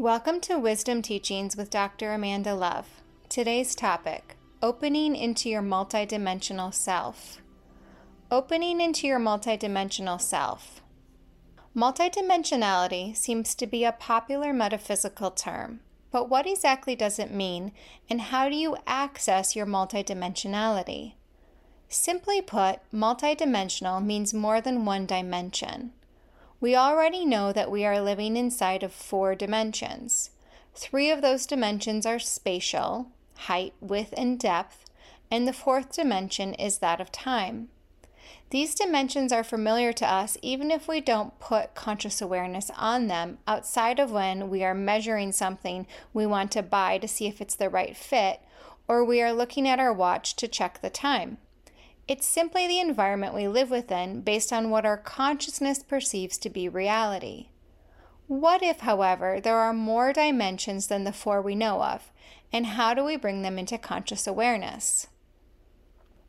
Welcome to Wisdom Teachings with Dr. Amanda Love. Today's topic Opening into your multidimensional self. Opening into your multidimensional self. Multidimensionality seems to be a popular metaphysical term, but what exactly does it mean, and how do you access your multidimensionality? Simply put, multidimensional means more than one dimension. We already know that we are living inside of four dimensions. Three of those dimensions are spatial, height, width, and depth, and the fourth dimension is that of time. These dimensions are familiar to us even if we don't put conscious awareness on them outside of when we are measuring something we want to buy to see if it's the right fit, or we are looking at our watch to check the time. It's simply the environment we live within based on what our consciousness perceives to be reality. What if, however, there are more dimensions than the four we know of, and how do we bring them into conscious awareness?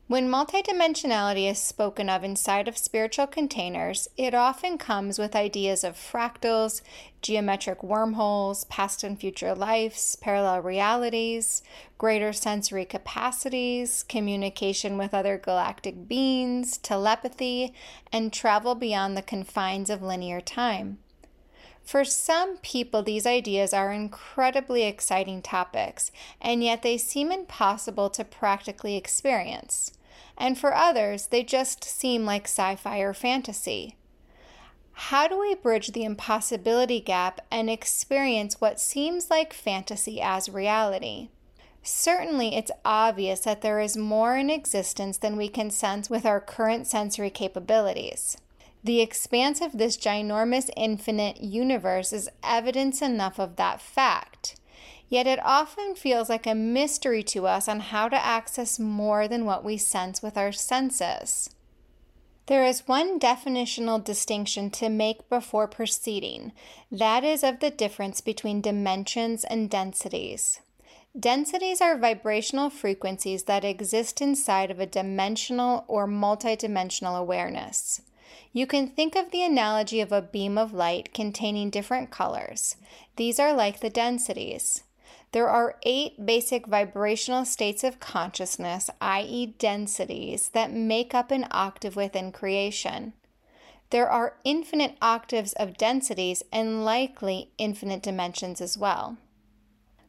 When multidimensionality is spoken of inside of spiritual containers, it often comes with ideas of fractals, geometric wormholes, past and future lives, parallel realities, greater sensory capacities, communication with other galactic beings, telepathy, and travel beyond the confines of linear time. For some people, these ideas are incredibly exciting topics, and yet they seem impossible to practically experience and for others, they just seem like sci fi or fantasy. How do we bridge the impossibility gap and experience what seems like fantasy as reality? Certainly, it's obvious that there is more in existence than we can sense with our current sensory capabilities. The expanse of this ginormous infinite universe is evidence enough of that fact. Yet it often feels like a mystery to us on how to access more than what we sense with our senses. There is one definitional distinction to make before proceeding that is, of the difference between dimensions and densities. Densities are vibrational frequencies that exist inside of a dimensional or multidimensional awareness. You can think of the analogy of a beam of light containing different colors. These are like the densities. There are eight basic vibrational states of consciousness, i.e., densities, that make up an octave within creation. There are infinite octaves of densities and likely infinite dimensions as well.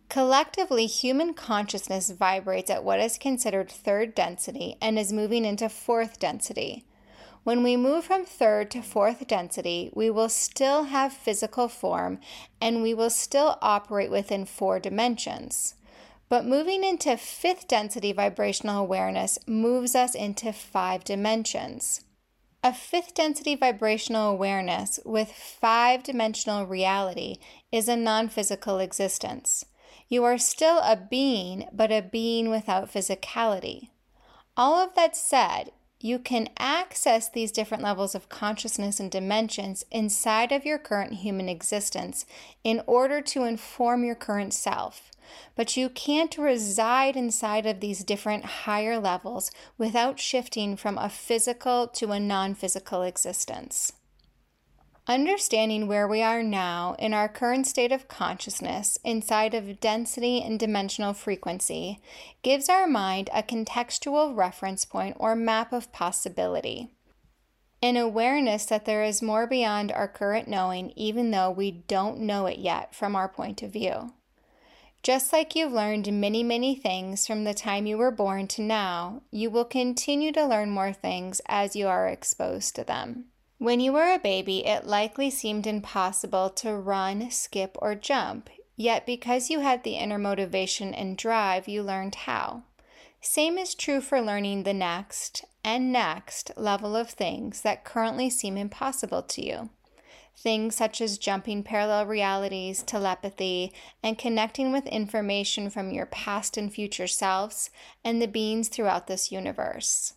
Collectively, human consciousness vibrates at what is considered third density and is moving into fourth density. When we move from third to fourth density, we will still have physical form and we will still operate within four dimensions. But moving into fifth density vibrational awareness moves us into five dimensions. A fifth density vibrational awareness with five dimensional reality is a non physical existence. You are still a being, but a being without physicality. All of that said, you can access these different levels of consciousness and dimensions inside of your current human existence in order to inform your current self. But you can't reside inside of these different higher levels without shifting from a physical to a non physical existence. Understanding where we are now in our current state of consciousness inside of density and dimensional frequency gives our mind a contextual reference point or map of possibility. An awareness that there is more beyond our current knowing, even though we don't know it yet from our point of view. Just like you've learned many, many things from the time you were born to now, you will continue to learn more things as you are exposed to them. When you were a baby, it likely seemed impossible to run, skip, or jump, yet because you had the inner motivation and drive, you learned how. Same is true for learning the next and next level of things that currently seem impossible to you. Things such as jumping parallel realities, telepathy, and connecting with information from your past and future selves and the beings throughout this universe.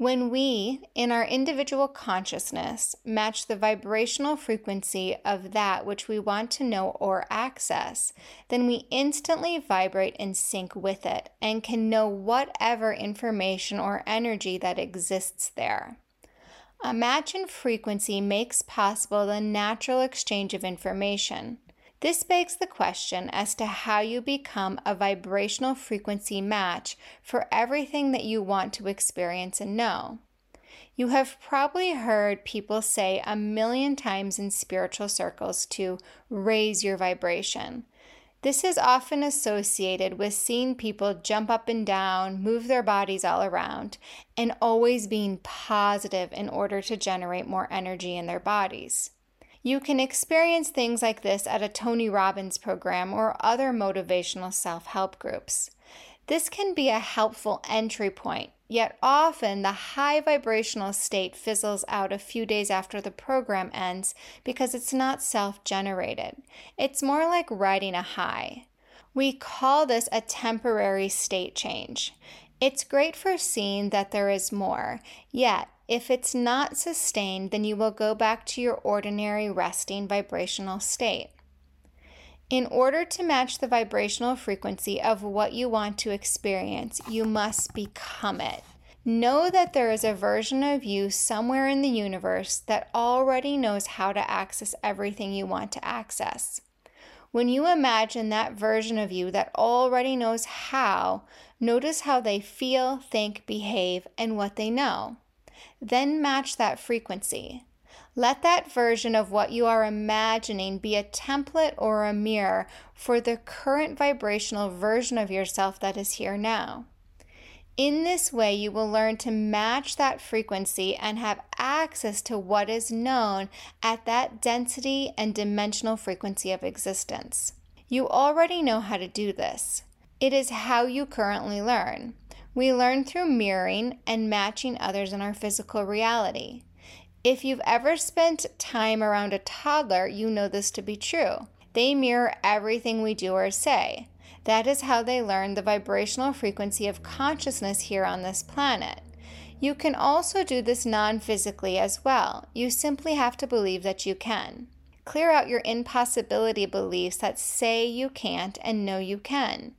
When we, in our individual consciousness, match the vibrational frequency of that which we want to know or access, then we instantly vibrate in sync with it and can know whatever information or energy that exists there. A match in frequency makes possible the natural exchange of information. This begs the question as to how you become a vibrational frequency match for everything that you want to experience and know. You have probably heard people say a million times in spiritual circles to raise your vibration. This is often associated with seeing people jump up and down, move their bodies all around, and always being positive in order to generate more energy in their bodies. You can experience things like this at a Tony Robbins program or other motivational self help groups. This can be a helpful entry point, yet often the high vibrational state fizzles out a few days after the program ends because it's not self generated. It's more like riding a high. We call this a temporary state change. It's great for seeing that there is more, yet if it's not sustained, then you will go back to your ordinary resting vibrational state. In order to match the vibrational frequency of what you want to experience, you must become it. Know that there is a version of you somewhere in the universe that already knows how to access everything you want to access. When you imagine that version of you that already knows how, notice how they feel, think, behave, and what they know. Then match that frequency. Let that version of what you are imagining be a template or a mirror for the current vibrational version of yourself that is here now. In this way, you will learn to match that frequency and have access to what is known at that density and dimensional frequency of existence. You already know how to do this. It is how you currently learn. We learn through mirroring and matching others in our physical reality. If you've ever spent time around a toddler, you know this to be true. They mirror everything we do or say. That is how they learn the vibrational frequency of consciousness here on this planet. You can also do this non physically as well. You simply have to believe that you can. Clear out your impossibility beliefs that say you can't and know you can.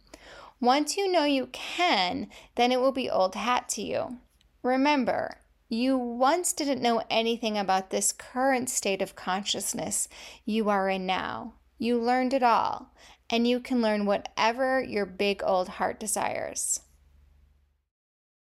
Once you know you can, then it will be old hat to you. Remember, you once didn't know anything about this current state of consciousness you are in now. You learned it all, and you can learn whatever your big old heart desires.